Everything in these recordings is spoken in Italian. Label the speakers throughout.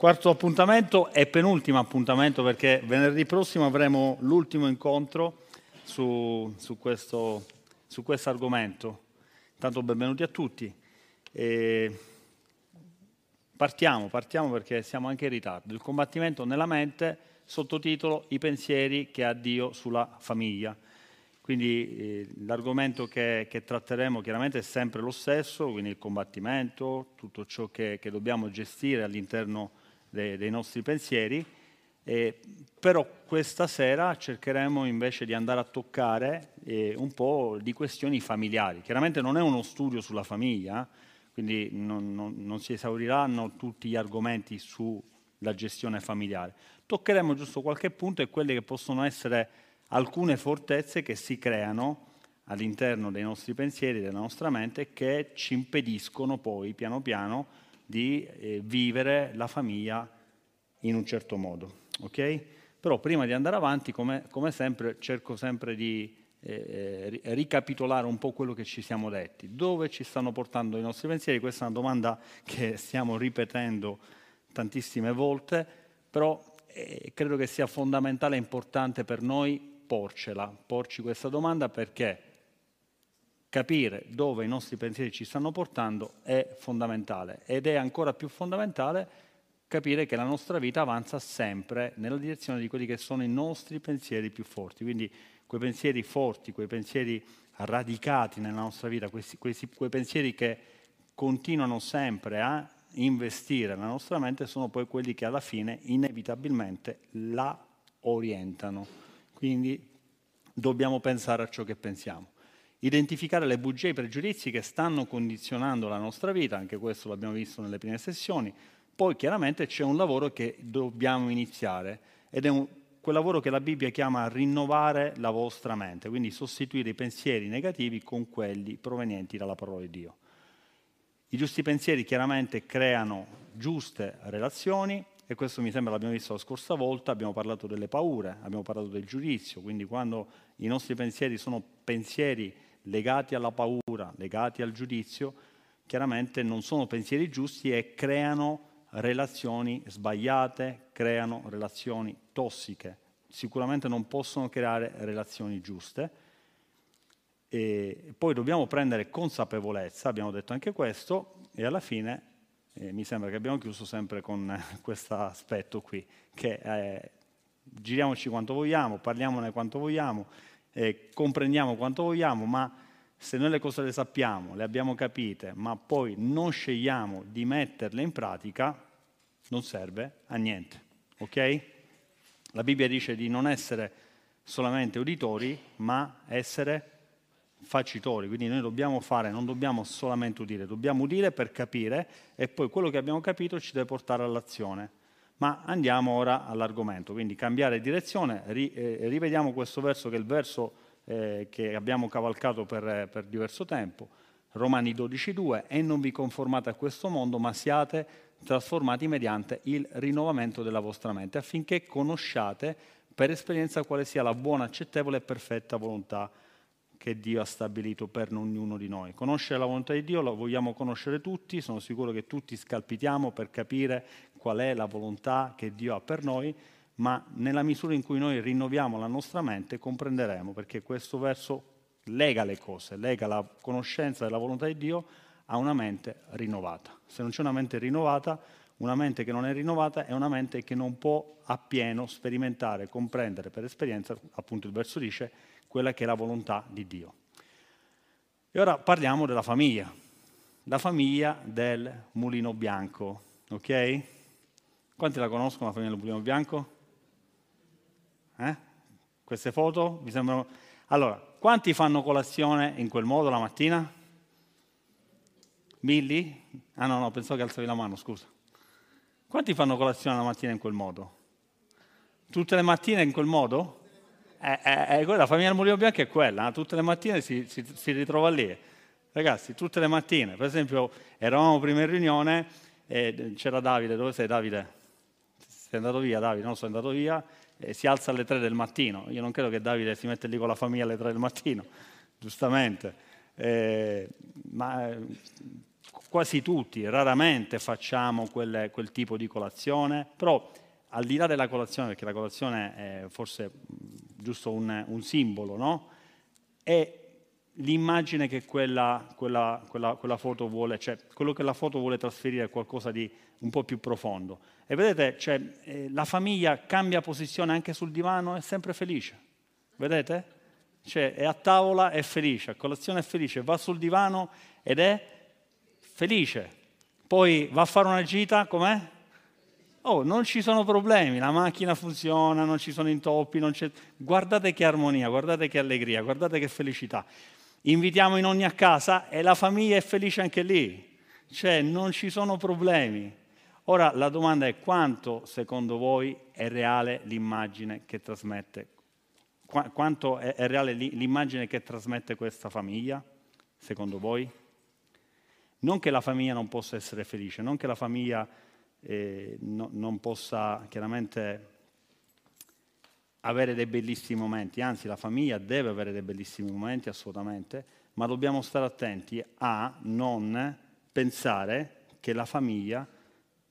Speaker 1: Quarto appuntamento e penultimo appuntamento perché venerdì prossimo avremo l'ultimo incontro su, su questo su argomento. Intanto benvenuti a tutti. E partiamo, partiamo perché siamo anche in ritardo. Il combattimento nella mente, sottotitolo I pensieri che ha Dio sulla famiglia. Quindi eh, l'argomento che, che, tratteremo chiaramente è sempre lo stesso, quindi il combattimento, tutto ciò che, che dobbiamo gestire all'interno dei, dei nostri pensieri, eh, però questa sera cercheremo invece di andare a toccare eh, un po' di questioni familiari. Chiaramente non è uno studio sulla famiglia, quindi non, non, non si esauriranno tutti gli argomenti sulla gestione familiare. Toccheremo giusto qualche punto e quelle che possono essere alcune fortezze che si creano all'interno dei nostri pensieri, della nostra mente, che ci impediscono poi piano piano di eh, vivere la famiglia in un certo modo. Okay? Però prima di andare avanti, come, come sempre, cerco sempre di eh, eh ricapitolare un po' quello che ci siamo detti. Dove ci stanno portando i nostri pensieri? Questa è una domanda che stiamo ripetendo tantissime volte, però eh, credo che sia fondamentale e importante per noi porcela, porci questa domanda perché capire dove i nostri pensieri ci stanno portando è fondamentale ed è ancora più fondamentale capire che la nostra vita avanza sempre nella direzione di quelli che sono i nostri pensieri più forti, quindi quei pensieri forti, quei pensieri radicati nella nostra vita, questi, questi, quei pensieri che continuano sempre a investire nella nostra mente sono poi quelli che alla fine inevitabilmente la orientano. Quindi dobbiamo pensare a ciò che pensiamo identificare le bugie e i pregiudizi che stanno condizionando la nostra vita, anche questo l'abbiamo visto nelle prime sessioni. Poi chiaramente c'è un lavoro che dobbiamo iniziare ed è un, quel lavoro che la Bibbia chiama rinnovare la vostra mente, quindi sostituire i pensieri negativi con quelli provenienti dalla parola di Dio. I giusti pensieri chiaramente creano giuste relazioni e questo mi sembra l'abbiamo visto la scorsa volta, abbiamo parlato delle paure, abbiamo parlato del giudizio, quindi quando i nostri pensieri sono pensieri legati alla paura, legati al giudizio, chiaramente non sono pensieri giusti e creano relazioni sbagliate, creano relazioni tossiche. Sicuramente non possono creare relazioni giuste. E poi dobbiamo prendere consapevolezza, abbiamo detto anche questo, e alla fine eh, mi sembra che abbiamo chiuso sempre con questo aspetto qui, che eh, giriamoci quanto vogliamo, parliamone quanto vogliamo, eh, comprendiamo quanto vogliamo, ma se noi le cose le sappiamo, le abbiamo capite, ma poi non scegliamo di metterle in pratica, non serve a niente. Ok? La Bibbia dice di non essere solamente uditori, ma essere facitori, quindi noi dobbiamo fare, non dobbiamo solamente udire, dobbiamo udire per capire e poi quello che abbiamo capito ci deve portare all'azione. Ma andiamo ora all'argomento, quindi cambiare direzione, ri, eh, rivediamo questo verso che è il verso eh, che abbiamo cavalcato per, per diverso tempo, Romani 12.2, e non vi conformate a questo mondo, ma siate trasformati mediante il rinnovamento della vostra mente, affinché conosciate per esperienza quale sia la buona, accettevole e perfetta volontà che Dio ha stabilito per ognuno di noi. Conoscere la volontà di Dio lo vogliamo conoscere tutti, sono sicuro che tutti scalpitiamo per capire qual è la volontà che Dio ha per noi, ma nella misura in cui noi rinnoviamo la nostra mente comprenderemo, perché questo verso lega le cose, lega la conoscenza della volontà di Dio a una mente rinnovata. Se non c'è una mente rinnovata, una mente che non è rinnovata è una mente che non può appieno sperimentare, comprendere per esperienza, appunto il verso dice, quella che è la volontà di Dio. E ora parliamo della famiglia, la famiglia del mulino bianco, ok? Quanti la conoscono la famiglia del mulino bianco? Eh? Queste foto vi sembrano... Allora, quanti fanno colazione in quel modo la mattina? Milli? Ah no, no, pensavo che alzavi la mano, scusa. Quanti fanno colazione la mattina in quel modo? Tutte le mattine in quel modo? Eh, eh, eh, la famiglia del Mulino Bianco è quella, eh? tutte le mattine si, si, si, ritrova lì. Ragazzi, tutte le mattine, per esempio, eravamo prima in riunione e c'era Davide, dove sei Davide? Sei andato via Davide? No, sono andato via e si alza alle 3 del mattino. Io non credo che Davide si mette lì con la famiglia alle 3 del mattino, giustamente. Eh, ma quasi tutti, raramente facciamo quelle, quel tipo di colazione, però al di là della colazione, perché la colazione è forse giusto un, un simbolo, no? È l'immagine che quella, quella, quella, quella, foto vuole, cioè quello che la foto vuole trasferire è qualcosa di un po' più profondo. E vedete, cioè, eh, la famiglia cambia posizione anche sul divano, è sempre felice. Vedete? Cioè, è a tavola, è felice, a colazione è felice, va sul divano ed è felice. Poi va a fare una gita, com'è? Oh, non ci sono problemi, la macchina funziona, non ci sono intoppi, guardate che armonia, guardate che allegria, guardate che felicità. Invitiamo in ogni a casa e la famiglia è felice anche lì, cioè non ci sono problemi. Ora la domanda è quanto secondo voi è reale l'immagine che trasmette? Qu- quanto è, è reale l'immagine che trasmette questa famiglia, secondo voi? Non che la famiglia non possa essere felice, non che la famiglia eh, no, non possa chiaramente avere dei bellissimi momenti, anzi la famiglia deve avere dei bellissimi momenti assolutamente, ma dobbiamo stare attenti a non pensare che la famiglia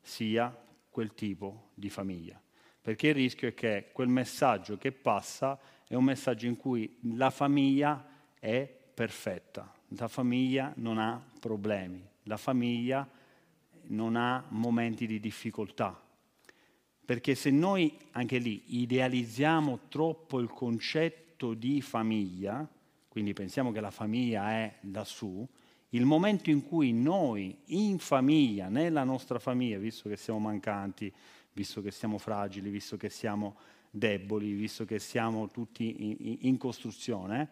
Speaker 1: sia quel tipo di famiglia, perché il rischio è che quel messaggio che passa è un messaggio in cui la famiglia è perfetta, la famiglia non ha problemi, la famiglia non ha momenti di difficoltà. Perché se noi anche lì idealizziamo troppo il concetto di famiglia, quindi pensiamo che la famiglia è lassù, il momento in cui noi in famiglia, nella nostra famiglia, visto che siamo mancanti, visto che siamo fragili, visto che siamo deboli, visto che siamo tutti in, costruzione,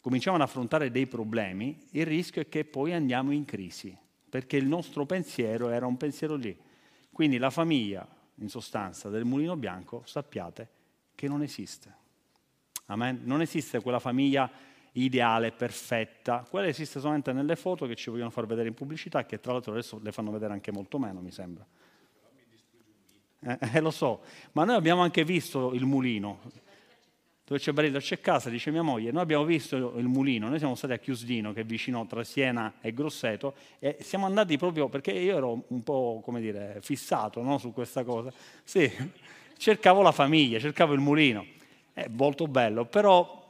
Speaker 1: cominciamo ad affrontare dei problemi, il rischio è che poi andiamo in crisi perché il nostro pensiero era un pensiero lì. Quindi la famiglia, in sostanza, del mulino bianco, sappiate che non esiste. Amen? Non esiste quella famiglia ideale, perfetta, quella esiste solamente nelle foto che ci vogliono far vedere in pubblicità, che tra l'altro adesso le fanno vedere anche molto meno, mi sembra. Eh, eh, lo so, ma noi abbiamo anche visto il mulino, dove c'è Barillo, c'è casa, dice mia moglie, noi abbiamo visto il mulino, noi siamo stati a Chiusdino, che è vicino tra Siena e Grosseto, e siamo andati proprio, perché io ero un po', come dire, fissato no, su questa cosa, sì, cercavo la famiglia, cercavo il mulino, è molto bello, però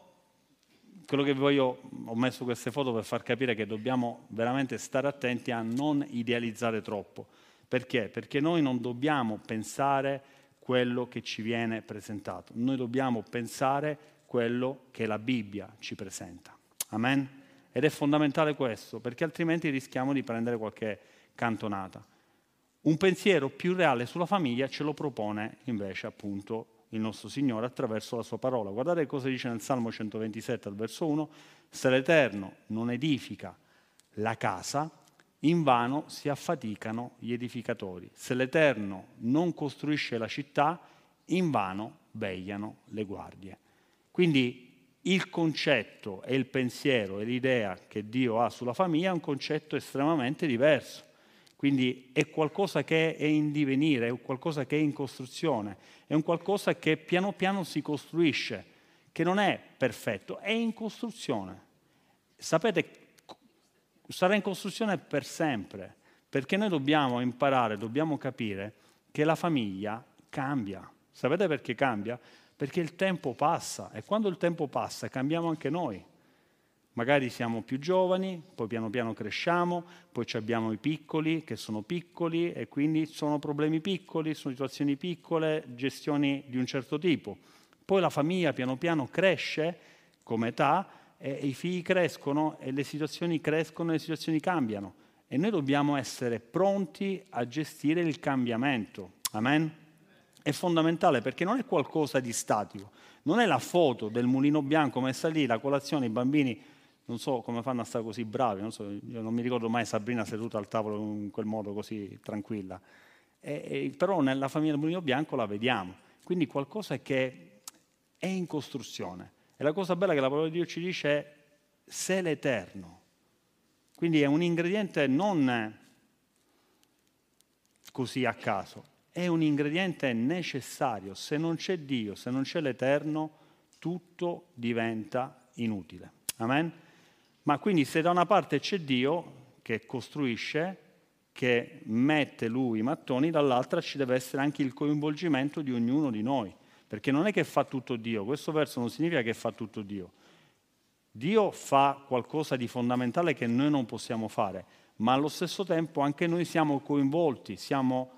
Speaker 1: quello che voglio, ho messo queste foto per far capire che dobbiamo veramente stare attenti a non idealizzare troppo, perché? Perché noi non dobbiamo pensare quello che ci viene presentato. Noi dobbiamo pensare quello che la Bibbia ci presenta. Amen? Ed è fondamentale questo, perché altrimenti rischiamo di prendere qualche cantonata. Un pensiero più reale sulla famiglia ce lo propone invece appunto il nostro Signore attraverso la sua parola. Guardate cosa dice nel Salmo 127 al verso 1, se l'Eterno non edifica la casa, in vano si affaticano gli edificatori. Se l'Eterno non costruisce la città, in vano vegliano le guardie. Quindi il concetto e il pensiero e l'idea che Dio ha sulla famiglia è un concetto estremamente diverso. Quindi è qualcosa che è in divenire, è qualcosa che è in costruzione, è un qualcosa che piano piano si costruisce, che non è perfetto, è in costruzione. Sapete sarà in costruzione per sempre, perché noi dobbiamo imparare, dobbiamo capire che la famiglia cambia. Sapete perché cambia? Perché il tempo passa e quando il tempo passa cambiamo anche noi. Magari siamo più giovani, poi piano piano cresciamo, poi abbiamo i piccoli che sono piccoli e quindi sono problemi piccoli, sono situazioni piccole, gestioni di un certo tipo. Poi la famiglia piano piano cresce come età e i figli crescono e le situazioni crescono e le situazioni cambiano. E noi dobbiamo essere pronti a gestire il cambiamento. Amen? È fondamentale perché non è qualcosa di statico, non è la foto del mulino bianco messa lì, la colazione, i bambini, non so come fanno a stare così bravi, non so, non mi ricordo mai Sabrina seduta al tavolo in quel modo così tranquilla. E, e, però nella famiglia del mulino bianco la vediamo, quindi qualcosa che è in costruzione. E la cosa bella che la parola di Dio ci dice è se l'Eterno. Quindi è un ingrediente non così a caso, è un ingrediente necessario. Se non c'è Dio, se non c'è l'Eterno, tutto diventa inutile. Amen? Ma quindi se da una parte c'è Dio, che costruisce, che mette lui i mattoni, dall'altra ci deve essere anche il coinvolgimento di ognuno di noi, perché non è che fa tutto Dio, questo verso non significa che fa tutto Dio. Dio fa qualcosa di fondamentale che noi non possiamo fare, ma allo stesso tempo anche noi siamo coinvolti, siamo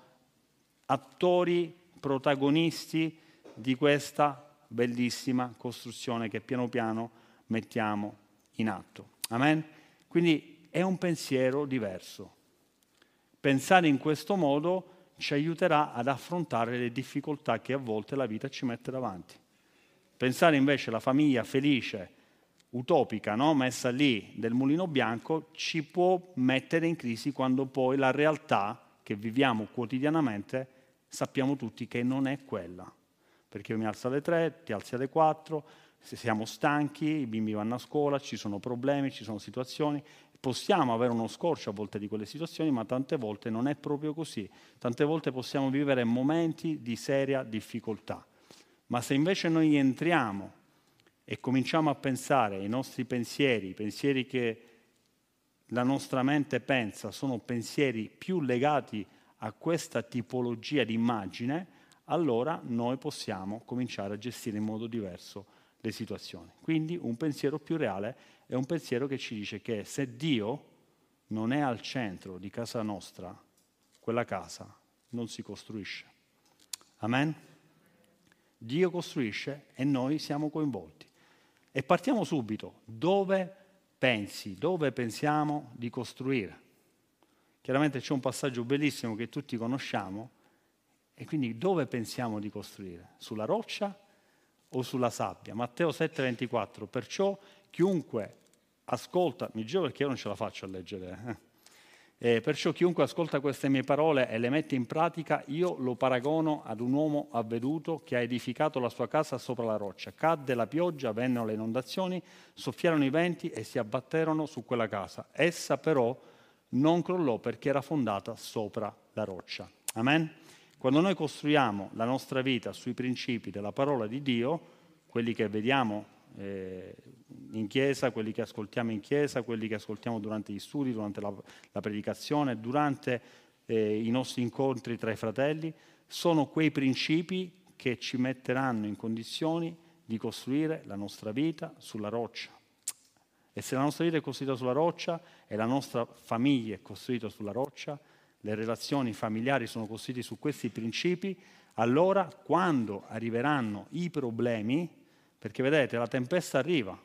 Speaker 1: attori, protagonisti di questa bellissima costruzione che piano piano mettiamo in atto. Amen? Quindi è un pensiero diverso. Pensare in questo modo ci aiuterà ad affrontare le difficoltà che a volte la vita ci mette davanti. Pensare invece alla famiglia felice, utopica, no? messa lì del mulino bianco, ci può mettere in crisi quando poi la realtà che viviamo quotidianamente sappiamo tutti che non è quella. Perché io mi alzo alle 3, ti alzi alle 4, se siamo stanchi, i bimbi vanno a scuola, ci sono problemi, ci sono situazioni, possiamo avere uno scorcio a volte di quelle situazioni, ma tante volte non è proprio così. Tante volte possiamo vivere momenti di seria difficoltà. Ma se invece noi entriamo e cominciamo a pensare ai nostri pensieri, i pensieri che la nostra mente pensa, sono pensieri più legati a questa tipologia di immagine, allora noi possiamo cominciare a gestire in modo diverso le situazioni. Quindi un pensiero più reale è un pensiero che ci dice che se Dio non è al centro di casa nostra, quella casa non si costruisce. Amen? Dio costruisce e noi siamo coinvolti. E partiamo subito. Dove pensi, dove pensiamo di costruire? Chiaramente c'è un passaggio bellissimo che tutti conosciamo, e quindi dove pensiamo di costruire? Sulla roccia o sulla sabbia. Matteo 7:24, perciò chiunque ascolta, mi giro perché io non ce la faccio a leggere, eh. Eh, perciò chiunque ascolta queste mie parole e le mette in pratica, io lo paragono ad un uomo avveduto che ha edificato la sua casa sopra la roccia. Cadde la pioggia, vennero le inondazioni, soffiarono i venti e si abbatterono su quella casa. Essa però non crollò perché era fondata sopra la roccia. Amen? Quando noi costruiamo la nostra vita sui principi della parola di Dio, quelli che vediamo eh, in chiesa, quelli che ascoltiamo in chiesa, quelli che ascoltiamo durante gli studi, durante la, la predicazione, durante eh, i nostri incontri tra i fratelli, sono quei principi che ci metteranno in condizioni di costruire la nostra vita sulla roccia. E se la nostra vita è costruita sulla roccia e la nostra famiglia è costruita sulla roccia, le relazioni familiari sono costruite su questi principi, allora quando arriveranno i problemi, perché vedete la tempesta arriva,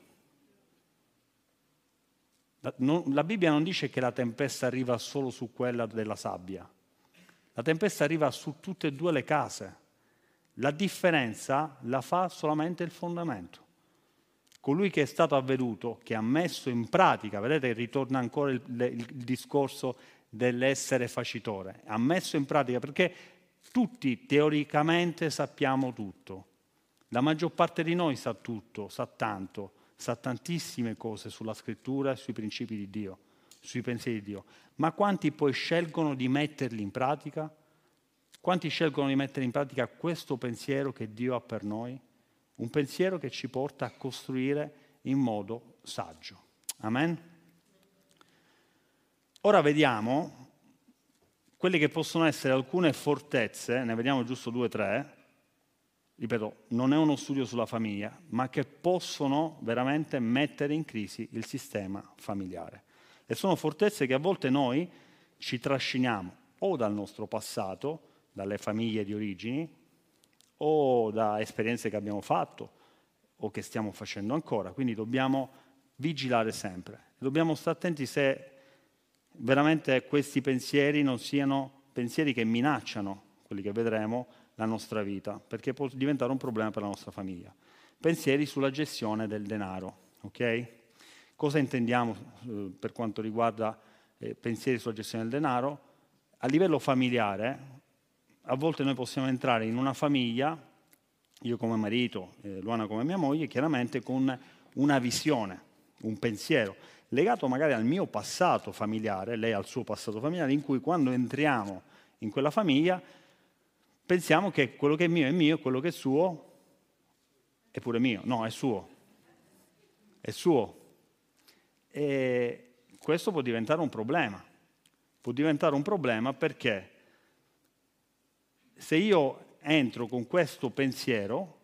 Speaker 1: la, Bibbia non dice che la tempesta arriva solo su quella della sabbia, la tempesta arriva su tutte e due le case, la differenza la fa solamente il fondamento. Colui che è stato avveduto, che ha messo in pratica, vedete ritorna ancora il, il discorso dell'essere facitore. Ha messo in pratica perché tutti teoricamente sappiamo tutto. La maggior parte di noi sa tutto, sa tanto, sa tantissime cose sulla scrittura sui principi di Dio, sui pensieri di Dio. Ma quanti poi scelgono di metterli in pratica? Quanti scelgono di mettere in pratica questo pensiero che Dio ha per noi? Un pensiero che ci porta a costruire in modo saggio. Amen? Ora vediamo quelle che possono essere alcune fortezze, ne vediamo giusto due o tre, ripeto, non è uno studio sulla famiglia, ma che possono veramente mettere in crisi il sistema familiare. E sono fortezze che a volte noi ci trasciniamo o dal nostro passato, dalle famiglie di origini, o da esperienze che abbiamo fatto o che stiamo facendo ancora. Quindi dobbiamo vigilare sempre. Dobbiamo stare attenti se veramente questi pensieri non siano pensieri che minacciano, quelli che vedremo, la nostra vita, perché può diventare un problema per la nostra famiglia. Pensieri sulla gestione del denaro, ok? Cosa intendiamo eh, per quanto riguarda eh, pensieri sulla gestione del denaro? A livello familiare, a volte noi possiamo entrare in una famiglia, io come marito, eh, Luana come mia moglie, chiaramente con una visione, un pensiero legato magari al mio passato familiare, lei al suo passato familiare, in cui quando entriamo in quella famiglia pensiamo che quello che è mio è mio, quello che è suo è pure mio. No, è suo. È suo. E questo può diventare un problema. Può diventare un problema perché se io entro con questo pensiero,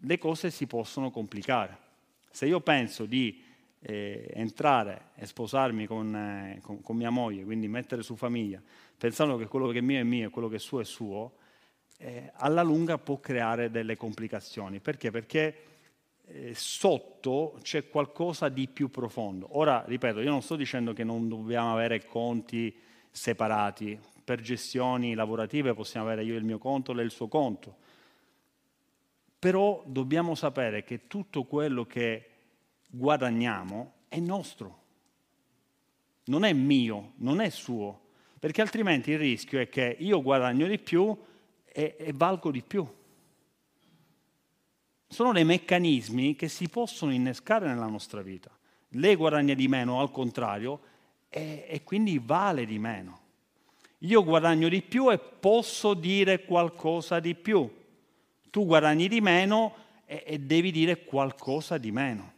Speaker 1: le cose si possono complicare. Se io penso di eh, entrare e sposarmi con, eh, con, con, mia moglie, quindi mettere su famiglia, pensando che quello che è mio è mio e quello che è suo è suo, eh, alla lunga può creare delle complicazioni. Perché? Perché eh, sotto c'è qualcosa di più profondo. Ora, ripeto, io non sto dicendo che non dobbiamo avere conti separati. Per gestioni lavorative possiamo avere io il mio conto, lei il suo conto. Però dobbiamo sapere che tutto quello che guadagniamo è nostro. Non è mio, non è suo. Perché altrimenti il rischio è che io guadagno di più e, e valgo di più sono dei meccanismi che si possono innescare nella nostra vita. Lei guadagna di meno, al contrario, e, e quindi vale di meno. Io guadagno di più e posso dire qualcosa di più. Tu guadagni di meno e, e devi dire qualcosa di meno.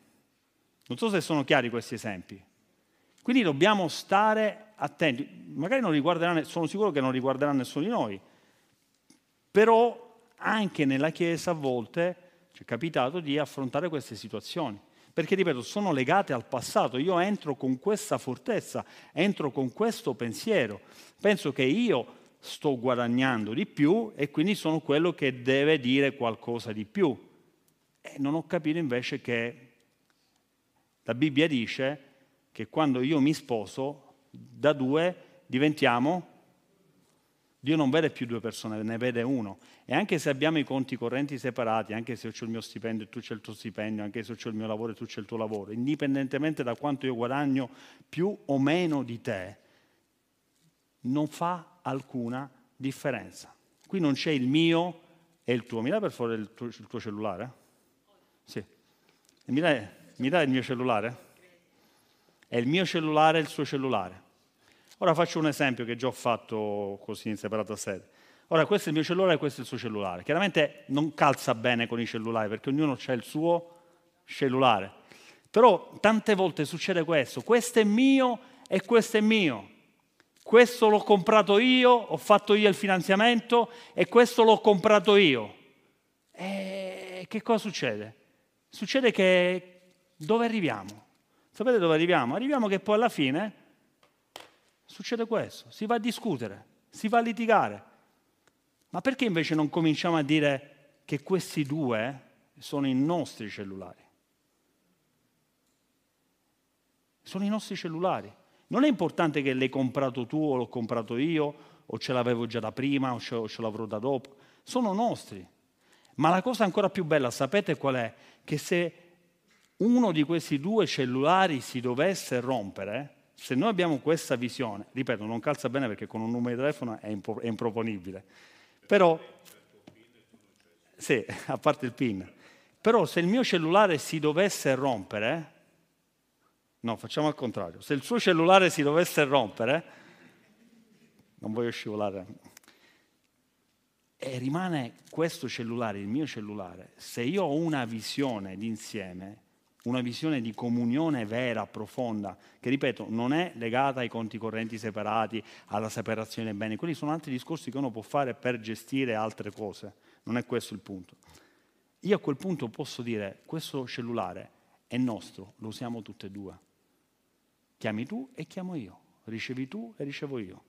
Speaker 1: Non so se sono chiari questi esempi. Quindi dobbiamo stare attenti. Magari non riguarderà, sono sicuro che non riguarderà nessuno di noi, però anche nella Chiesa a volte ci è capitato di affrontare queste situazioni. Perché, ripeto, sono legate al passato. Io entro con questa fortezza, entro con questo pensiero. Penso che io sto guadagnando di più e quindi sono quello che deve dire qualcosa di più. E non ho capito invece che la Bibbia dice che quando io mi sposo, da due diventiamo Dio non vede più due persone, ne vede uno. E anche se abbiamo i conti correnti separati, anche se io ho il mio stipendio e tu c'è il tuo stipendio, anche se ho il mio lavoro e tu c'è il tuo lavoro, indipendentemente da quanto io guadagno più o meno di te, non fa alcuna differenza. Qui non c'è il mio e il tuo. Mi dai per favore il tuo, il tuo cellulare? Sì. Mi dai, mi dai il mio cellulare? È il mio cellulare e il suo cellulare. Ora faccio un esempio che già ho fatto così in separata sede. Ora questo è il mio cellulare e questo è il suo cellulare. Chiaramente non calza bene con i cellulari perché ognuno ha il suo cellulare. Però tante volte succede questo, questo è mio e questo è mio. Questo l'ho comprato io, ho fatto io il finanziamento e questo l'ho comprato io. E che cosa succede? Succede che dove arriviamo? Sapete dove arriviamo? Arriviamo che poi alla fine succede questo, si va a discutere, si va a litigare. Ma perché invece non cominciamo a dire che questi due sono i nostri cellulari? Sono i nostri cellulari. Non è importante che l'hai comprato tu o l'ho comprato io, o ce l'avevo già da prima o ce, l'avrò da dopo. Sono nostri. Ma la cosa ancora più bella, sapete qual è? Che se uno di questi due cellulari si dovesse rompere, se noi abbiamo questa visione, ripeto, non calza bene perché con un numero di telefono è, impo- è improponibile, però, sì, a parte il PIN, però se il mio cellulare si dovesse rompere, no, facciamo al contrario, se il suo cellulare si dovesse rompere, non voglio scivolare, e rimane questo cellulare, il mio cellulare, se io ho una visione d'insieme, una visione di comunione vera, profonda, che ripeto non è legata ai conti correnti separati, alla separazione dei beni, quelli sono altri discorsi che uno può fare per gestire altre cose, non è questo il punto. Io a quel punto posso dire questo cellulare è nostro, lo usiamo tutte e due. Chiami tu e chiamo io, ricevi tu e ricevo io.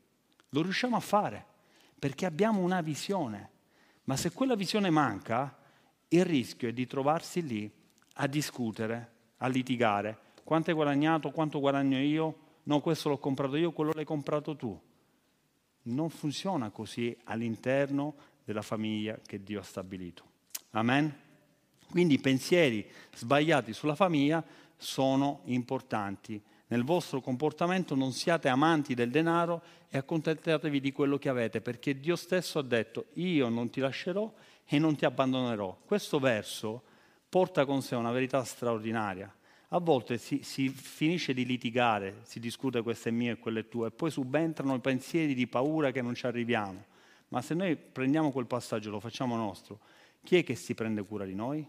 Speaker 1: Lo riusciamo a fare perché abbiamo una visione, ma se quella visione manca, il rischio è di trovarsi lì a discutere, a litigare. Quanto hai guadagnato? Quanto guadagno io? No, questo l'ho comprato io, quello l'hai comprato tu. Non funziona così all'interno della famiglia che Dio ha stabilito. Amen? Quindi i pensieri sbagliati sulla famiglia sono importanti. Nel vostro comportamento non siate amanti del denaro e accontentatevi di quello che avete, perché Dio stesso ha detto io non ti lascerò e non ti abbandonerò. Questo verso porta con sé una verità straordinaria. A volte si, si, finisce di litigare, si discute questo è mio e quello è tuo, e poi subentrano i pensieri di paura che non ci arriviamo. Ma se noi prendiamo quel passaggio lo facciamo nostro, chi è che si prende cura di noi?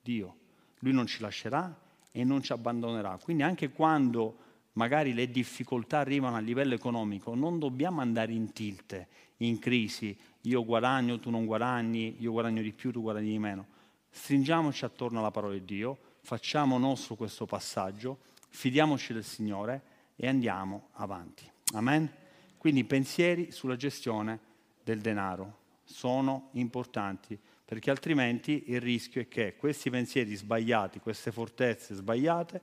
Speaker 1: Dio. Lui non ci lascerà e non ci abbandonerà. Quindi anche quando magari le difficoltà arrivano a livello economico, non dobbiamo andare in tilt, in crisi, io guadagno, tu non guadagni, io guadagno di più, tu guadagni di meno. Stringiamoci attorno alla parola di Dio, facciamo nostro questo passaggio, fidiamoci del Signore e andiamo avanti. Amen? Quindi pensieri sulla gestione del denaro sono importanti perché altrimenti il rischio è che questi pensieri sbagliati, queste fortezze sbagliate,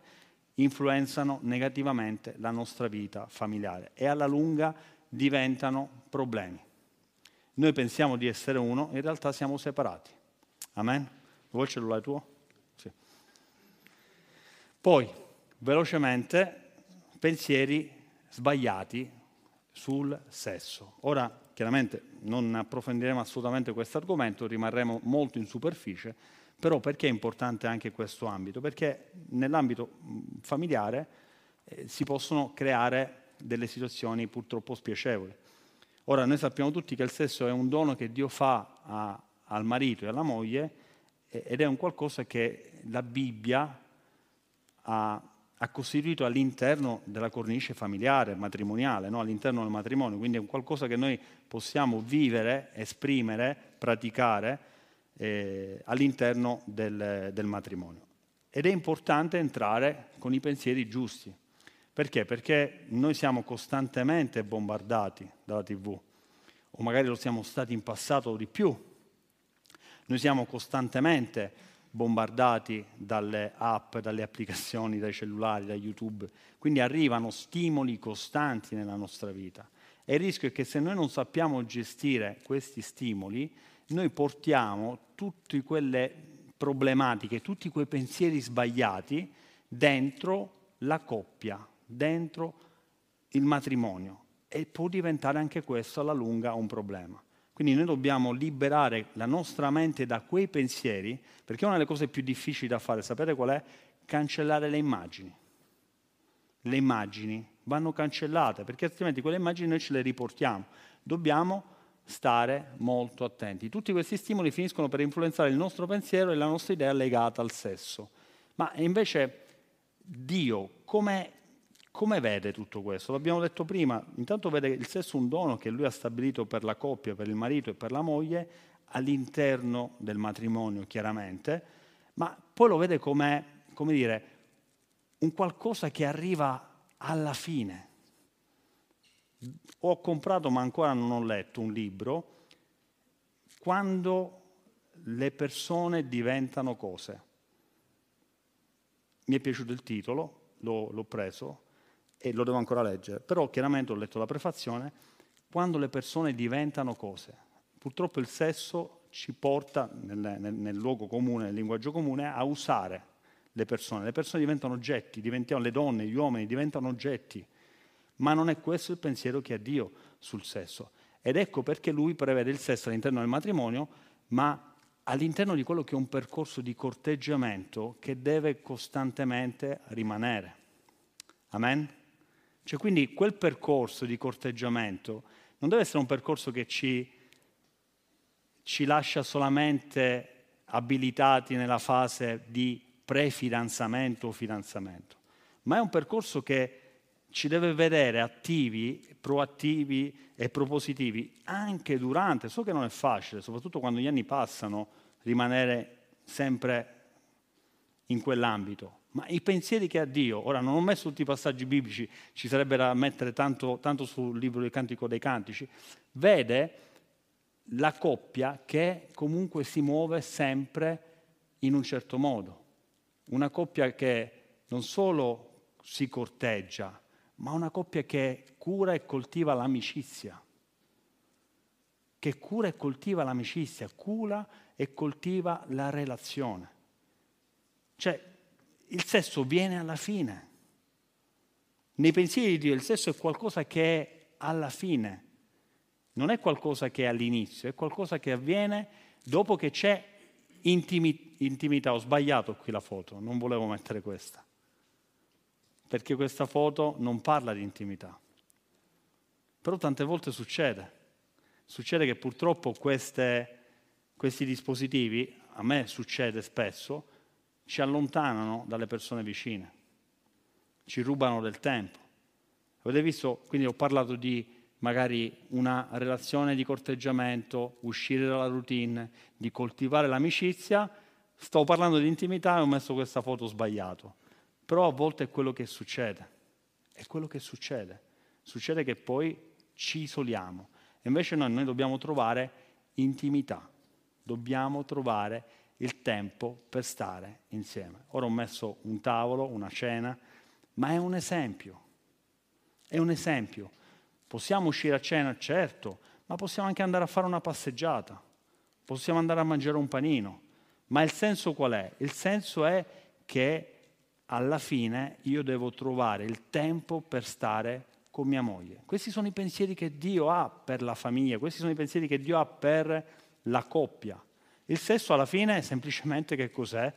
Speaker 1: influenzano negativamente la nostra vita familiare e alla lunga diventano problemi. Noi pensiamo di essere uno, in realtà siamo separati. Amen? Vuoi il cellulare tuo? Sì. Poi, velocemente, pensieri sbagliati sul sesso. Ora, chiaramente, non approfondiremo assolutamente questo argomento, rimarremo molto in superficie, però perché è importante anche questo ambito? Perché nell'ambito familiare eh, si possono creare delle situazioni purtroppo spiacevoli. Ora, noi sappiamo tutti che il sesso è un dono che Dio fa a, al marito e alla moglie ed è un qualcosa che la Bibbia ha, ha costituito all'interno della cornice familiare, matrimoniale, no? all'interno del matrimonio, quindi è un qualcosa che noi possiamo vivere, esprimere, praticare eh, all'interno del, del matrimonio. Ed è importante entrare con i pensieri giusti. Perché? Perché noi siamo costantemente bombardati dalla TV, o magari lo siamo stati in passato di più. Noi siamo costantemente bombardati dalle app, dalle applicazioni, dai cellulari, da YouTube. Quindi arrivano stimoli costanti nella nostra vita. E il rischio è che se noi non sappiamo gestire questi stimoli, noi portiamo tutte quelle problematiche, tutti quei pensieri sbagliati dentro la coppia, dentro il matrimonio e può diventare anche questo alla lunga un problema. Quindi noi dobbiamo liberare la nostra mente da quei pensieri, perché una delle cose più difficili da fare, sapete qual è? Cancellare le immagini. Le immagini vanno cancellate, perché altrimenti quelle immagini noi ce le riportiamo. Dobbiamo stare molto attenti. Tutti questi stimoli finiscono per influenzare il nostro pensiero e la nostra idea legata al sesso. Ma invece Dio come, come vede tutto questo? L'abbiamo detto prima, intanto vede il sesso un dono che lui ha stabilito per la coppia, per il marito e per la moglie, all'interno del matrimonio chiaramente, ma poi lo vede come, come dire, un qualcosa che arriva alla fine, ho comprato, ma ancora non ho letto, un libro, Quando le persone diventano cose. Mi è piaciuto il titolo, l'ho, l'ho preso e lo devo ancora leggere, però chiaramente ho letto la prefazione, Quando le persone diventano cose. Purtroppo il sesso ci porta nel, nel, nel luogo comune, nel linguaggio comune, a usare le persone. Le persone diventano oggetti, diventiamo, le donne, gli uomini diventano oggetti ma non è questo il pensiero che ha Dio sul sesso. Ed ecco perché lui prevede il sesso all'interno del matrimonio, ma all'interno di quello che è un percorso di corteggiamento che deve costantemente rimanere. Amen? Cioè quindi quel percorso di corteggiamento non deve essere un percorso che ci, ci lascia solamente abilitati nella fase di pre-fidanzamento o fidanzamento, ma è un percorso che ci deve vedere attivi, proattivi e propositivi anche durante, so che non è facile, soprattutto quando gli anni passano, rimanere sempre in quell'ambito. Ma i pensieri che ha Dio, ora non ho messo tutti i passaggi biblici, ci sarebbe da mettere tanto, tanto sul libro del Cantico dei Cantici, vede la coppia che comunque si muove sempre in un certo modo. Una coppia che non solo si corteggia, ma una coppia che cura e coltiva l'amicizia, che cura e coltiva l'amicizia, cura e coltiva la relazione. Cioè, il sesso viene alla fine. Nei pensieri di Dio il sesso è qualcosa che è alla fine, non è qualcosa che è all'inizio, è qualcosa che avviene dopo che c'è intimi- intimità. Ho sbagliato qui la foto, non volevo mettere questa perché questa foto non parla di intimità. Però tante volte succede. Succede che purtroppo queste, questi dispositivi, a me succede spesso, ci allontanano dalle persone vicine, ci rubano del tempo. Avete visto? Quindi ho parlato di magari una relazione di corteggiamento, uscire dalla routine, di coltivare l'amicizia. Sto parlando di intimità e ho messo questa foto sbagliato. Però a volte è quello che succede. È quello che succede. Succede che poi ci isoliamo. Invece noi, noi dobbiamo trovare intimità. Dobbiamo trovare il tempo per stare insieme. Ora ho messo un tavolo, una cena, ma è un esempio. È un esempio. Possiamo uscire a cena, certo, ma possiamo anche andare a fare una passeggiata, possiamo andare a mangiare un panino. Ma il senso qual è? Il senso è che alla fine io devo trovare il tempo per stare con mia moglie. Questi sono i pensieri che Dio ha per la famiglia, questi sono i pensieri che Dio ha per la coppia. Il sesso alla fine è semplicemente che cos'è?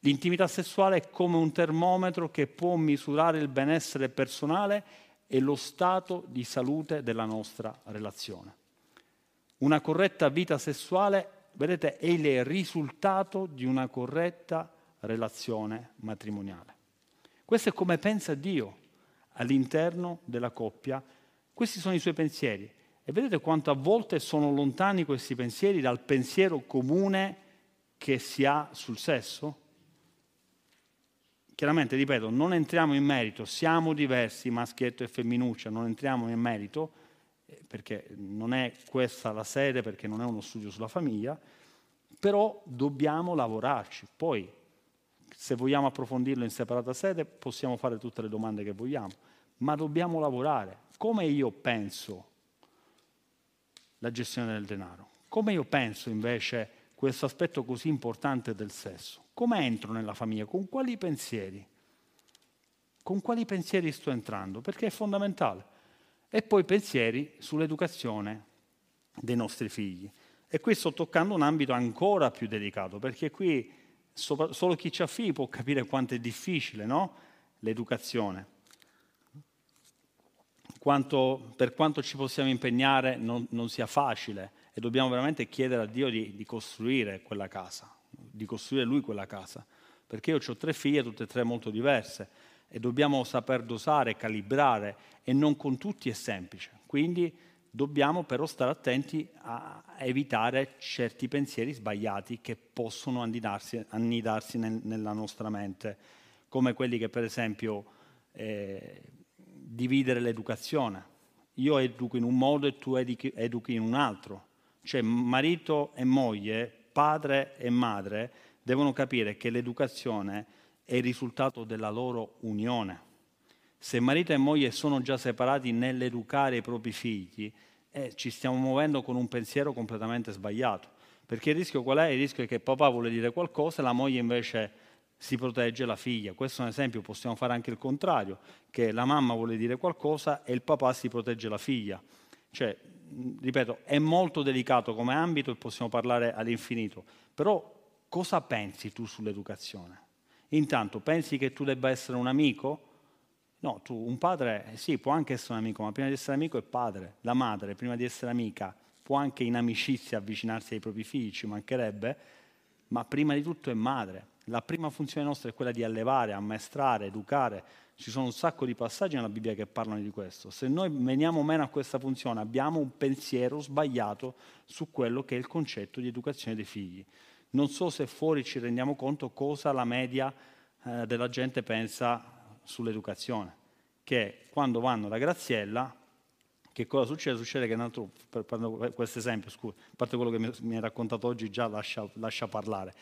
Speaker 1: L'intimità sessuale è come un termometro che può misurare il benessere personale e lo stato di salute della nostra relazione. Una corretta vita sessuale, vedete, è il risultato di una corretta relazione matrimoniale. Questo è come pensa Dio all'interno della coppia, questi sono i suoi pensieri. E vedete quanto a volte sono lontani questi pensieri dal pensiero comune che si ha sul sesso? Chiaramente, ripeto, non entriamo in merito, siamo diversi, maschietto e femminuccia, non entriamo in merito, eh, perché non è questa la sede, perché non è uno studio sulla famiglia, però dobbiamo lavorarci. Poi, se vogliamo approfondirlo in separata sede, possiamo fare tutte le domande che vogliamo, ma dobbiamo lavorare. Come io penso la gestione del denaro. Come io penso invece questo aspetto così importante del sesso? Come entro nella famiglia? Con quali pensieri? Con quali pensieri sto entrando? Perché è fondamentale. E poi pensieri sull'educazione dei nostri figli. E qui sto toccando un ambito ancora più delicato, perché qui solo chi ha figli può capire quanto è difficile no? l'educazione quanto, per quanto ci possiamo impegnare non, non, sia facile e dobbiamo veramente chiedere a Dio di, di, costruire quella casa, di costruire Lui quella casa. Perché io ho tre figlie, tutte e tre molto diverse, e dobbiamo saper dosare, calibrare e non con tutti è semplice. Quindi dobbiamo però stare attenti a evitare certi pensieri sbagliati che possono annidarsi, annidarsi nel, nella nostra mente, come quelli che per esempio eh, dividere l'educazione. Io educo in un modo e tu educhi in un altro. Cioè marito e moglie, padre e madre devono capire che l'educazione è il risultato della loro unione. Se marito e moglie sono già separati nell'educare i propri figli, eh, ci stiamo muovendo con un pensiero completamente sbagliato. Perché il rischio qual è? Il rischio è che papà vuole dire qualcosa e la moglie invece si protegge la figlia. Questo è un esempio, possiamo fare anche il contrario, che la mamma vuole dire qualcosa e il papà si protegge la figlia. Cioè, ripeto, è molto delicato come ambito e possiamo parlare all'infinito, però cosa pensi tu sull'educazione? Intanto, pensi che tu debba essere un amico? No, tu, un padre, eh, sì, può anche essere un amico, ma prima di essere amico è padre. La madre, prima di essere amica, può anche in amicizia avvicinarsi ai propri figli, ci mancherebbe, ma prima di tutto è madre la prima funzione nostra è quella di allevare, ammaestrare, educare. Ci sono un sacco di passaggi nella Bibbia che parlano di questo. Se noi veniamo meno a questa funzione, abbiamo un pensiero sbagliato su quello che è il concetto di educazione dei figli. Non so se fuori ci rendiamo conto cosa la media eh, della gente pensa sull'educazione, che quando vanno da Graziella, che cosa succede? Succede che, un altro, per questo esempio, scusa, a parte quello che mi, mi hai raccontato oggi, già lascia, lascia parlare.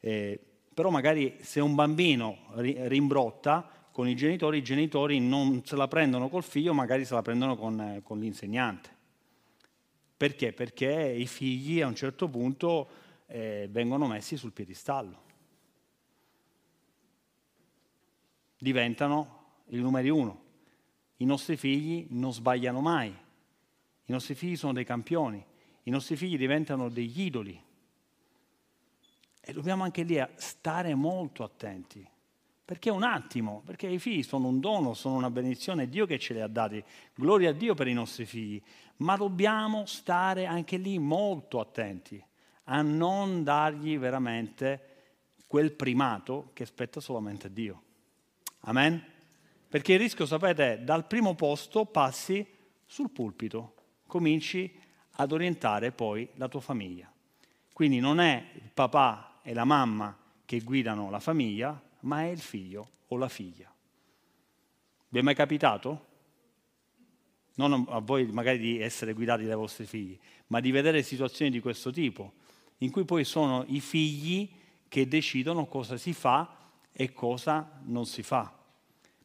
Speaker 1: Eh, però magari se un bambino rimbrotta con i genitori, i genitori non se la prendono col figlio, magari se la prendono con, con l'insegnante. Perché? Perché i figli a un certo punto eh, vengono messi sul piedistallo. Diventano il numero uno. I nostri figli non sbagliano mai. I nostri figli sono dei campioni. I nostri figli diventano degli idoli. E dobbiamo anche lì stare molto attenti. Perché un attimo, perché i figli sono un dono, sono una benedizione, è Dio che ce li ha dati. Gloria a Dio per i nostri figli. Ma dobbiamo stare anche lì molto attenti a non dargli veramente quel primato che spetta solamente a Dio. Amen? Perché il rischio, sapete, è dal primo posto passi sul pulpito, cominci ad orientare poi la tua famiglia. Quindi non è il papà e la mamma che guidano la famiglia, ma è il figlio o la figlia. Vi è mai capitato? Non a voi magari di essere guidati dai vostri figli, ma di vedere situazioni di questo tipo, in cui poi sono i figli che decidono cosa si fa e cosa non si fa.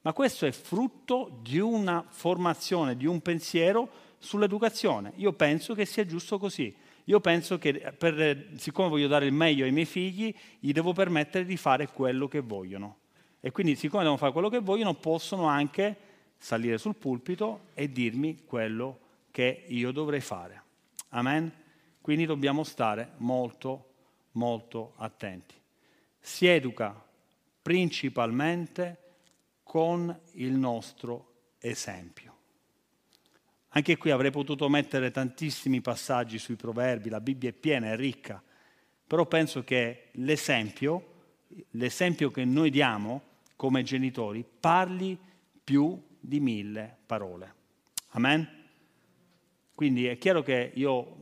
Speaker 1: Ma questo è frutto di una formazione, di un pensiero sull'educazione. Io penso che sia giusto così. Io penso che, per, siccome voglio dare il meglio ai miei figli, gli devo permettere di fare quello che vogliono. E quindi, siccome devono fare quello che vogliono, possono anche salire sul pulpito e dirmi quello che io dovrei fare. Amen? Quindi dobbiamo stare molto, molto attenti. Si educa principalmente con il nostro esempio. Anche qui avrei potuto mettere tantissimi passaggi sui proverbi, la Bibbia è piena, è ricca, però penso che l'esempio, l'esempio che noi diamo come genitori, parli più di mille parole. Amen? Quindi è chiaro che io,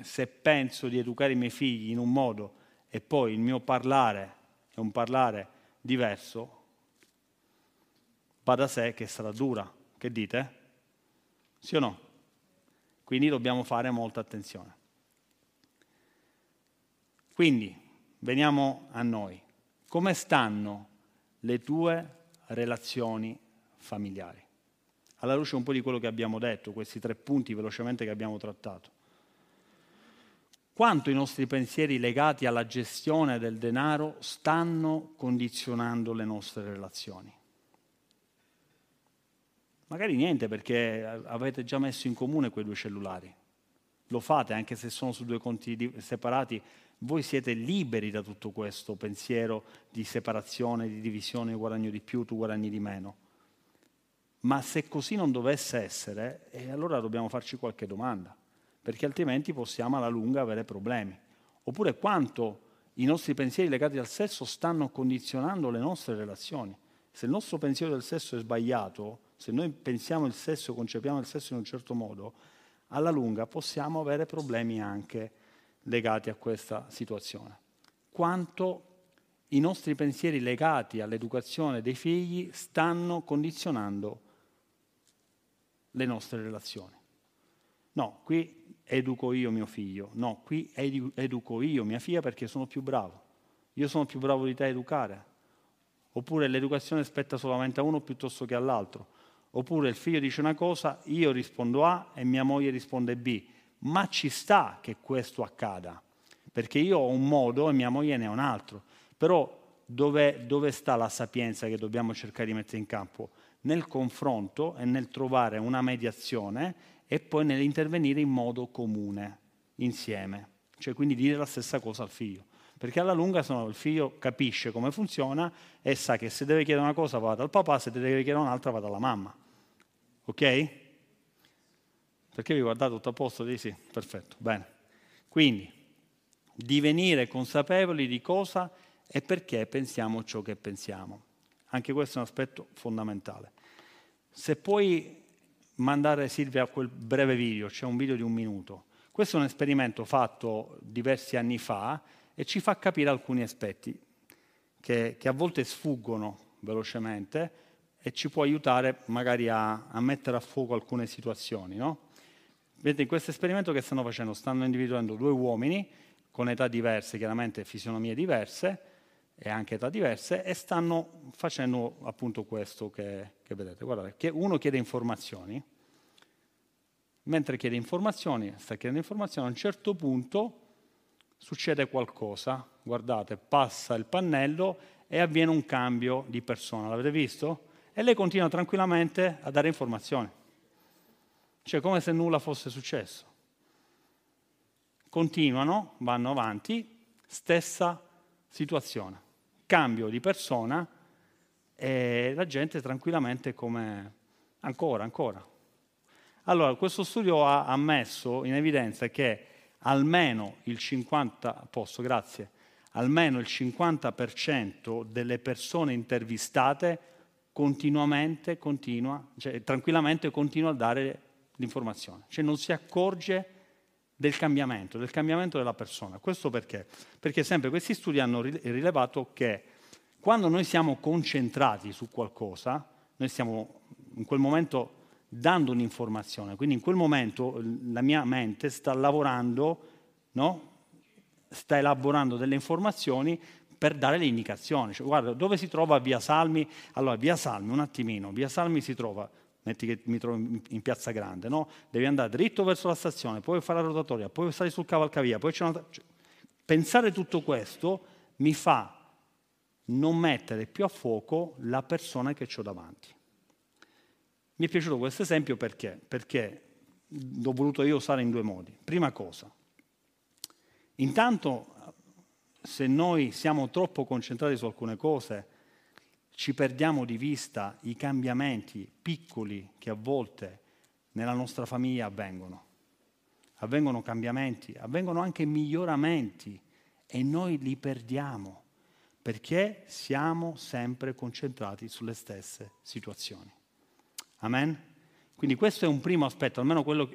Speaker 1: se penso di educare i miei figli in un modo e poi il mio parlare è un parlare diverso, va da sé che sarà dura. Che dite? Sì o no? Quindi dobbiamo fare molta attenzione. Quindi, veniamo a noi. Come stanno le tue relazioni familiari? Alla luce un po' di quello che abbiamo detto, questi tre punti velocemente che abbiamo trattato. Quanto i nostri pensieri legati alla gestione del denaro stanno condizionando le nostre relazioni? Magari niente perché avete già messo in comune quei due cellulari. Lo fate anche se sono su due conti separati. Voi siete liberi da tutto questo pensiero di separazione, di divisione, io guadagno di più, tu guadagni di meno. Ma se così non dovesse essere, eh, allora dobbiamo farci qualche domanda, perché altrimenti possiamo alla lunga avere problemi. Oppure quanto i nostri pensieri legati al sesso stanno condizionando le nostre relazioni. Se il nostro pensiero del sesso è sbagliato, se noi pensiamo il sesso, concepiamo il sesso in un certo modo, alla lunga possiamo avere problemi anche legati a questa situazione. Quanto i nostri pensieri legati all'educazione dei figli stanno condizionando le nostre relazioni. No, qui educo io mio figlio, no, qui educo io mia figlia perché sono più bravo. Io sono più bravo di te a educare. Oppure l'educazione spetta solamente a uno piuttosto che all'altro. Oppure il figlio dice una cosa, io rispondo A e mia moglie risponde B. Ma ci sta che questo accada, perché io ho un modo e mia moglie ne ha un altro. Però dove, dove sta la sapienza che dobbiamo cercare di mettere in campo? Nel confronto e nel trovare una mediazione e poi nell'intervenire in modo comune, insieme. Cioè quindi dire la stessa cosa al figlio. Perché alla lunga il figlio capisce come funziona e sa che se deve chiedere una cosa va dal papà, se deve chiedere un'altra va dalla mamma. Ok? Perché vi guardate tutto a posto? Dì sì, perfetto, bene. Quindi, divenire consapevoli di cosa e perché pensiamo ciò che pensiamo. Anche questo è un aspetto fondamentale. Se puoi mandare Silvia a quel breve video, c'è un video di un minuto. Questo è un esperimento fatto diversi anni fa e ci fa capire alcuni aspetti che, che a volte sfuggono velocemente e ci può aiutare magari a, a mettere a fuoco alcune situazioni. No? Vedete, in questo esperimento che stanno facendo? Stanno individuando due uomini con età diverse, chiaramente fisionomie diverse e anche età diverse, e stanno facendo appunto questo che, che vedete. Guardate, che uno chiede informazioni, mentre chiede informazioni, sta chiedendo informazioni, a un certo punto succede qualcosa, guardate, passa il pannello e avviene un cambio di persona. L'avete visto? E lei continua tranquillamente a dare informazioni, cioè come se nulla fosse successo. Continuano, vanno avanti, stessa situazione, cambio di persona e la gente tranquillamente come ancora, ancora. Allora, questo studio ha, messo in evidenza che almeno il 50, posso, grazie, almeno il 50% delle persone intervistate continuamente, continua, cioè, tranquillamente continua a dare l'informazione. Cioè non si accorge del cambiamento, del cambiamento della persona. Questo perché? Perché sempre questi studi hanno rilevato che quando noi siamo concentrati su qualcosa, noi stiamo in quel momento dando un'informazione, quindi in quel momento la mia mente sta lavorando, no? sta elaborando delle informazioni per dare le indicazioni. Cioè, guarda, dove si trova Via Salmi? Allora, Via Salmi, un attimino, Via Salmi si trova metti che mi trovo in piazza grande, no? Devi andare dritto verso la stazione, poi fare la rotatoria, poi stare sul cavalcavia, poi c'è un'altra... Cioè, pensare tutto questo mi fa non mettere più a fuoco la persona che ho davanti. Mi è piaciuto questo esempio perché? Perché l'ho voluto io usare in due modi. Prima cosa, intanto se noi siamo troppo concentrati su alcune cose, ci perdiamo di vista i cambiamenti piccoli che a volte nella nostra famiglia avvengono. Avvengono cambiamenti, avvengono anche miglioramenti e noi li perdiamo perché siamo sempre concentrati sulle stesse situazioni. Amen? Quindi questo è un primo aspetto, almeno quello,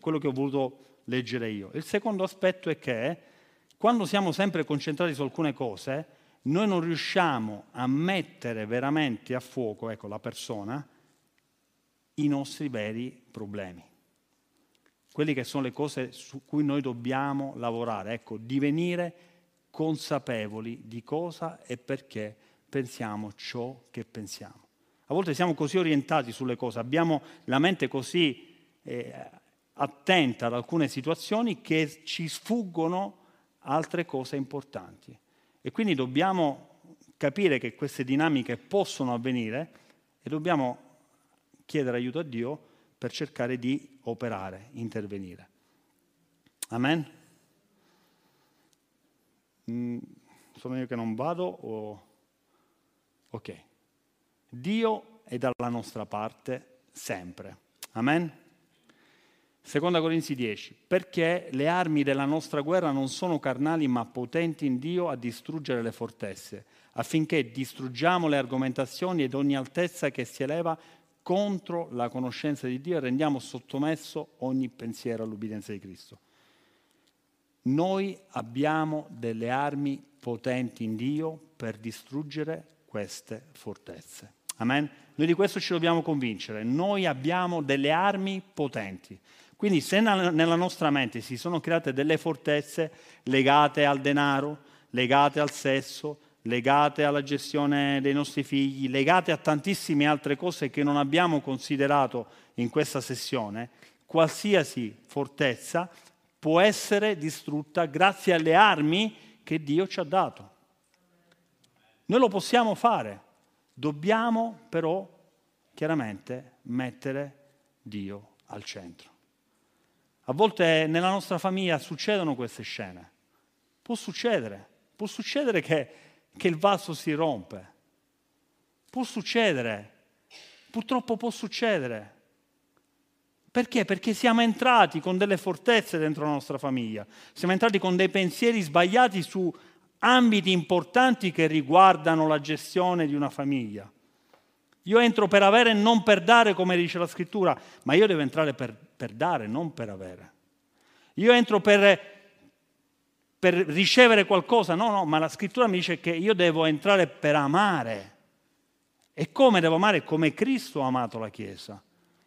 Speaker 1: quello che ho voluto leggere io. Il secondo aspetto è che quando siamo sempre concentrati su alcune cose, noi non riusciamo a mettere veramente a fuoco, ecco, la persona, i nostri veri problemi. Quelli che sono le cose su cui noi dobbiamo lavorare, ecco, divenire consapevoli di cosa e perché pensiamo ciò che pensiamo. A volte siamo così orientati sulle cose, abbiamo la mente così eh, attenta ad alcune situazioni che ci sfuggono altre cose importanti. E quindi dobbiamo capire che queste dinamiche possono avvenire e dobbiamo chiedere aiuto a Dio per cercare di operare, intervenire. Amen? Mm, sono io che non vado o... Ok. Dio è dalla nostra parte sempre. Amen? Seconda Corinzi 10, perché le armi della nostra guerra non sono carnali ma potenti in Dio a distruggere le fortezze, affinché distruggiamo le argomentazioni ed ogni altezza che si eleva contro la conoscenza di Dio e rendiamo sottomesso ogni pensiero all'ubbidienza di Cristo. Noi abbiamo delle armi potenti in Dio per distruggere queste fortezze. Amen? Noi di questo ci dobbiamo convincere. Noi abbiamo delle armi potenti. Quindi se nella nostra mente si sono create delle fortezze legate al denaro, legate al sesso, legate alla gestione dei nostri figli, legate a tantissime altre cose che non abbiamo considerato in questa sessione, qualsiasi fortezza può essere distrutta grazie alle armi che Dio ci ha dato. Noi lo possiamo fare, dobbiamo però chiaramente mettere Dio al centro. A volte nella nostra famiglia succedono queste scene. Può succedere, può succedere che, che il vaso si rompe. Può succedere, purtroppo può succedere. Perché? Perché siamo entrati con delle fortezze dentro la nostra famiglia, siamo entrati con dei pensieri sbagliati su ambiti importanti che riguardano la gestione di una famiglia. Io entro per avere e non per dare, come dice la scrittura, ma io devo entrare per, per dare, non per avere. Io entro per, per ricevere qualcosa, no, no, ma la scrittura mi dice che io devo entrare per amare. E come devo amare? Come Cristo ha amato la Chiesa.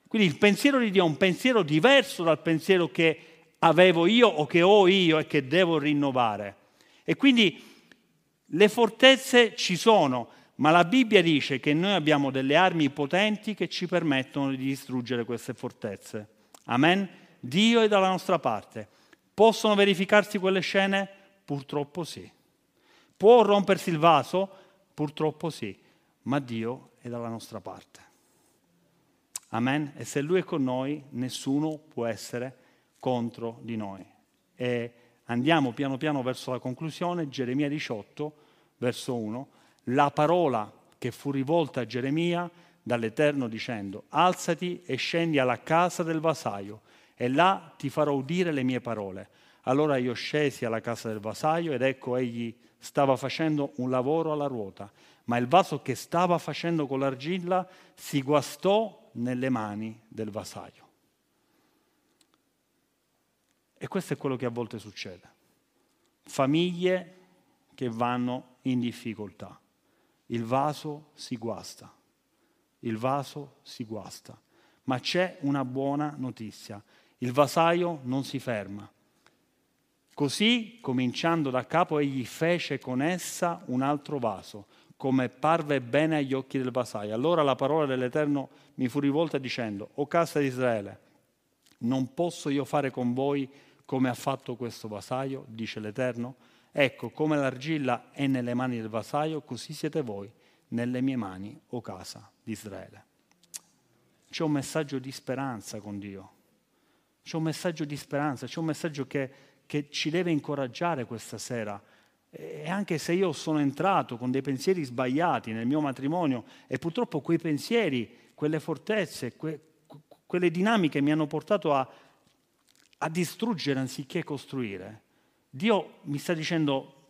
Speaker 1: Quindi il pensiero di Dio è un pensiero diverso dal pensiero che avevo io o che ho io e che devo rinnovare. E quindi le fortezze ci sono, ma la Bibbia dice che noi abbiamo delle armi potenti che ci permettono di distruggere queste fortezze. Amen? Dio è dalla nostra parte. Possono verificarsi quelle scene? Purtroppo sì. Può rompersi il vaso? Purtroppo sì. Ma Dio è dalla nostra parte. Amen? E se Lui è con noi, nessuno può essere contro di noi. E andiamo piano piano verso la conclusione, Geremia 18, verso 1 la parola che fu rivolta a Geremia dall'Eterno dicendo, alzati e scendi alla casa del vasaio e là ti farò udire le mie parole. Allora io scesi alla casa del vasaio ed ecco egli stava facendo un lavoro alla ruota, ma il vaso che stava facendo con l'argilla si guastò nelle mani del vasaio. E questo è quello che a volte succede. Famiglie che vanno in difficoltà. Il vaso si guasta. Il vaso si guasta. Ma c'è una buona notizia. Il vasaio non si ferma. Così, cominciando da capo, egli fece con essa un altro vaso, come parve bene agli occhi del vasaio. Allora la parola dell'Eterno mi fu rivolta dicendo, O casa di Israele, non posso io fare con voi come ha fatto questo vasaio, dice l'Eterno? Ecco, come l'argilla è nelle mani del vasaio, così siete voi nelle mie mani, o casa di Israele. C'è un messaggio di speranza con Dio. C'è un messaggio di speranza, c'è un messaggio che che ci deve incoraggiare questa sera. E anche se io sono entrato con dei pensieri sbagliati nel mio matrimonio e purtroppo quei pensieri, quelle fortezze, que, quelle dinamiche mi hanno portato a, a distruggere anziché costruire, Dio mi sta dicendo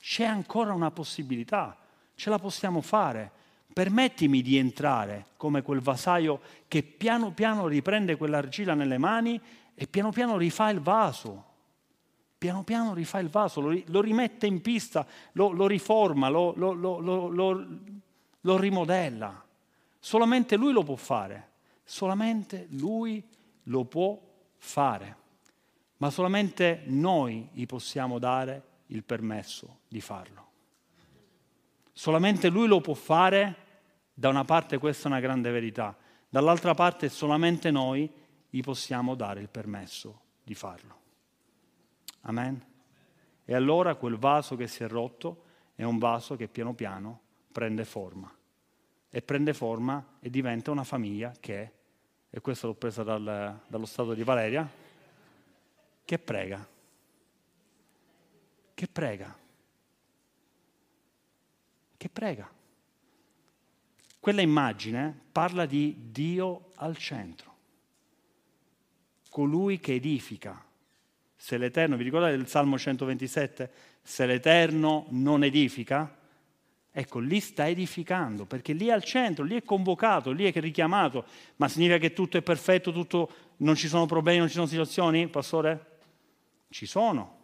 Speaker 1: c'è ancora una possibilità, ce la possiamo fare. Permettimi di entrare come quel vasaio che piano piano riprende quell'argilla nelle mani e piano piano rifà il vaso piano piano rifà il vaso, lo, lo rimette in pista, lo, lo riforma, lo, lo rimodella. Solamente lui lo può fare, solamente lui lo può fare, ma solamente noi gli possiamo dare il permesso di farlo. Solamente lui lo può fare, da una parte questa è una grande verità, dall'altra parte solamente noi gli possiamo dare il permesso di farlo. Amen? E allora quel vaso che si è rotto è un vaso che piano piano prende forma. E prende forma e diventa una famiglia che, e questo l'ho presa dal, dallo stato di Valeria, che prega. Che prega. Che prega. Quella immagine parla di Dio al centro, colui che edifica, se l'Eterno, vi ricordate il Salmo 127? Se l'Eterno non edifica, ecco, lì sta edificando, perché lì è al centro, lì è convocato, lì è richiamato. Ma significa che tutto è perfetto, tutto, non ci sono problemi, non ci sono situazioni, pastore? Ci sono,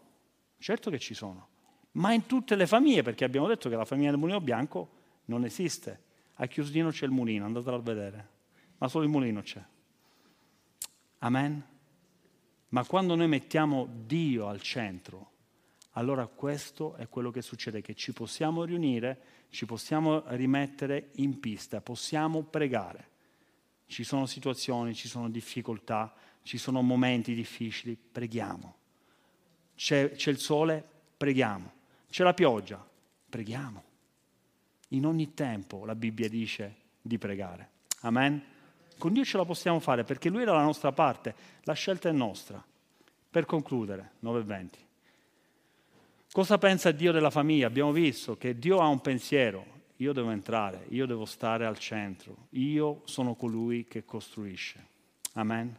Speaker 1: certo che ci sono, ma in tutte le famiglie, perché abbiamo detto che la famiglia del mulino bianco non esiste. A Chiusdino c'è il mulino, andatelo a vedere, ma solo il mulino c'è. Amen. Ma quando noi mettiamo Dio al centro, allora questo è quello che succede, che ci possiamo riunire, ci possiamo rimettere in pista, possiamo pregare. Ci sono situazioni, ci sono difficoltà, ci sono momenti difficili, preghiamo. C'è, c'è il sole, preghiamo. C'è la pioggia, preghiamo. In ogni tempo la Bibbia dice di pregare. Amen? Con Dio ce la possiamo fare perché Lui è dalla nostra parte, la scelta è nostra. Per concludere, 9.20. Cosa pensa Dio della famiglia? Abbiamo visto che Dio ha un pensiero, io devo entrare, io devo stare al centro, io sono colui che costruisce. Amen.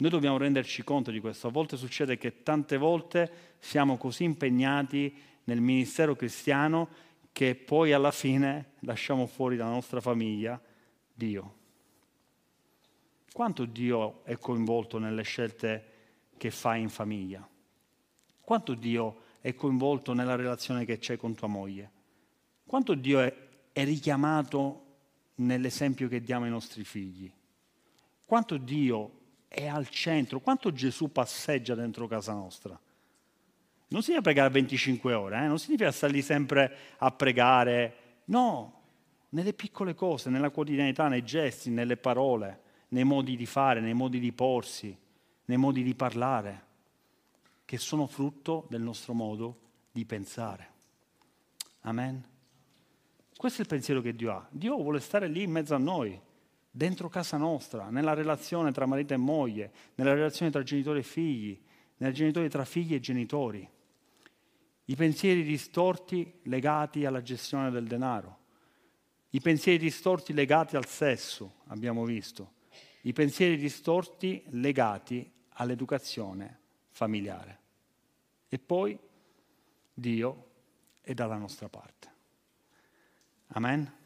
Speaker 1: Noi dobbiamo renderci conto di questo. A volte succede che tante volte siamo così impegnati nel ministero cristiano che poi alla fine lasciamo fuori dalla nostra famiglia Dio. Quanto Dio è coinvolto nelle scelte che fai in famiglia? Quanto Dio è coinvolto nella relazione che c'è con tua moglie? Quanto Dio è, è richiamato nell'esempio che diamo ai nostri figli? Quanto Dio è al centro? Quanto Gesù passeggia dentro casa nostra? Non significa pregare 25 ore, eh? non significa stare lì sempre a pregare, no, nelle piccole cose, nella quotidianità, nei gesti, nelle parole nei modi di fare, nei modi di porsi, nei modi di parlare, che sono frutto del nostro modo di pensare. Amen. Questo è il pensiero che Dio ha. Dio vuole stare lì in mezzo a noi, dentro casa nostra, nella relazione tra marito e moglie, nella relazione tra genitori e figli, nella relazione tra figli e genitori. I pensieri distorti legati alla gestione del denaro, i pensieri distorti legati al sesso, abbiamo visto, i pensieri distorti legati all'educazione familiare. E poi Dio è dalla nostra parte. Amen?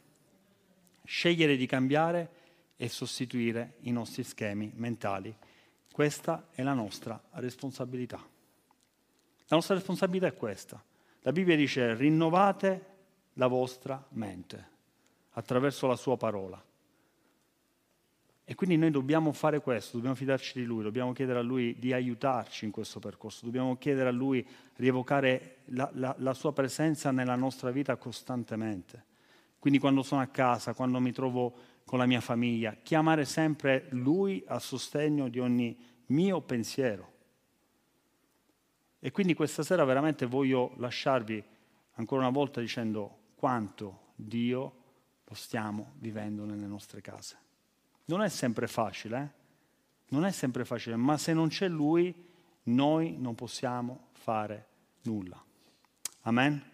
Speaker 1: Scegliere di cambiare e sostituire i nostri schemi mentali. Questa è la nostra responsabilità. La nostra responsabilità è questa. La Bibbia dice rinnovate la vostra mente attraverso la sua parola. E quindi noi dobbiamo fare questo, dobbiamo fidarci di Lui, dobbiamo chiedere a Lui di aiutarci in questo percorso, dobbiamo chiedere a Lui di evocare la, la, la sua presenza nella nostra vita costantemente. Quindi quando sono a casa, quando mi trovo con la mia famiglia, chiamare sempre Lui a sostegno di ogni mio pensiero. E quindi questa sera veramente voglio lasciarvi ancora una volta dicendo quanto Dio lo stiamo vivendo nelle nostre case. Non è sempre facile, eh? non è sempre facile, ma se non c'è Lui, noi non possiamo fare nulla. Amen.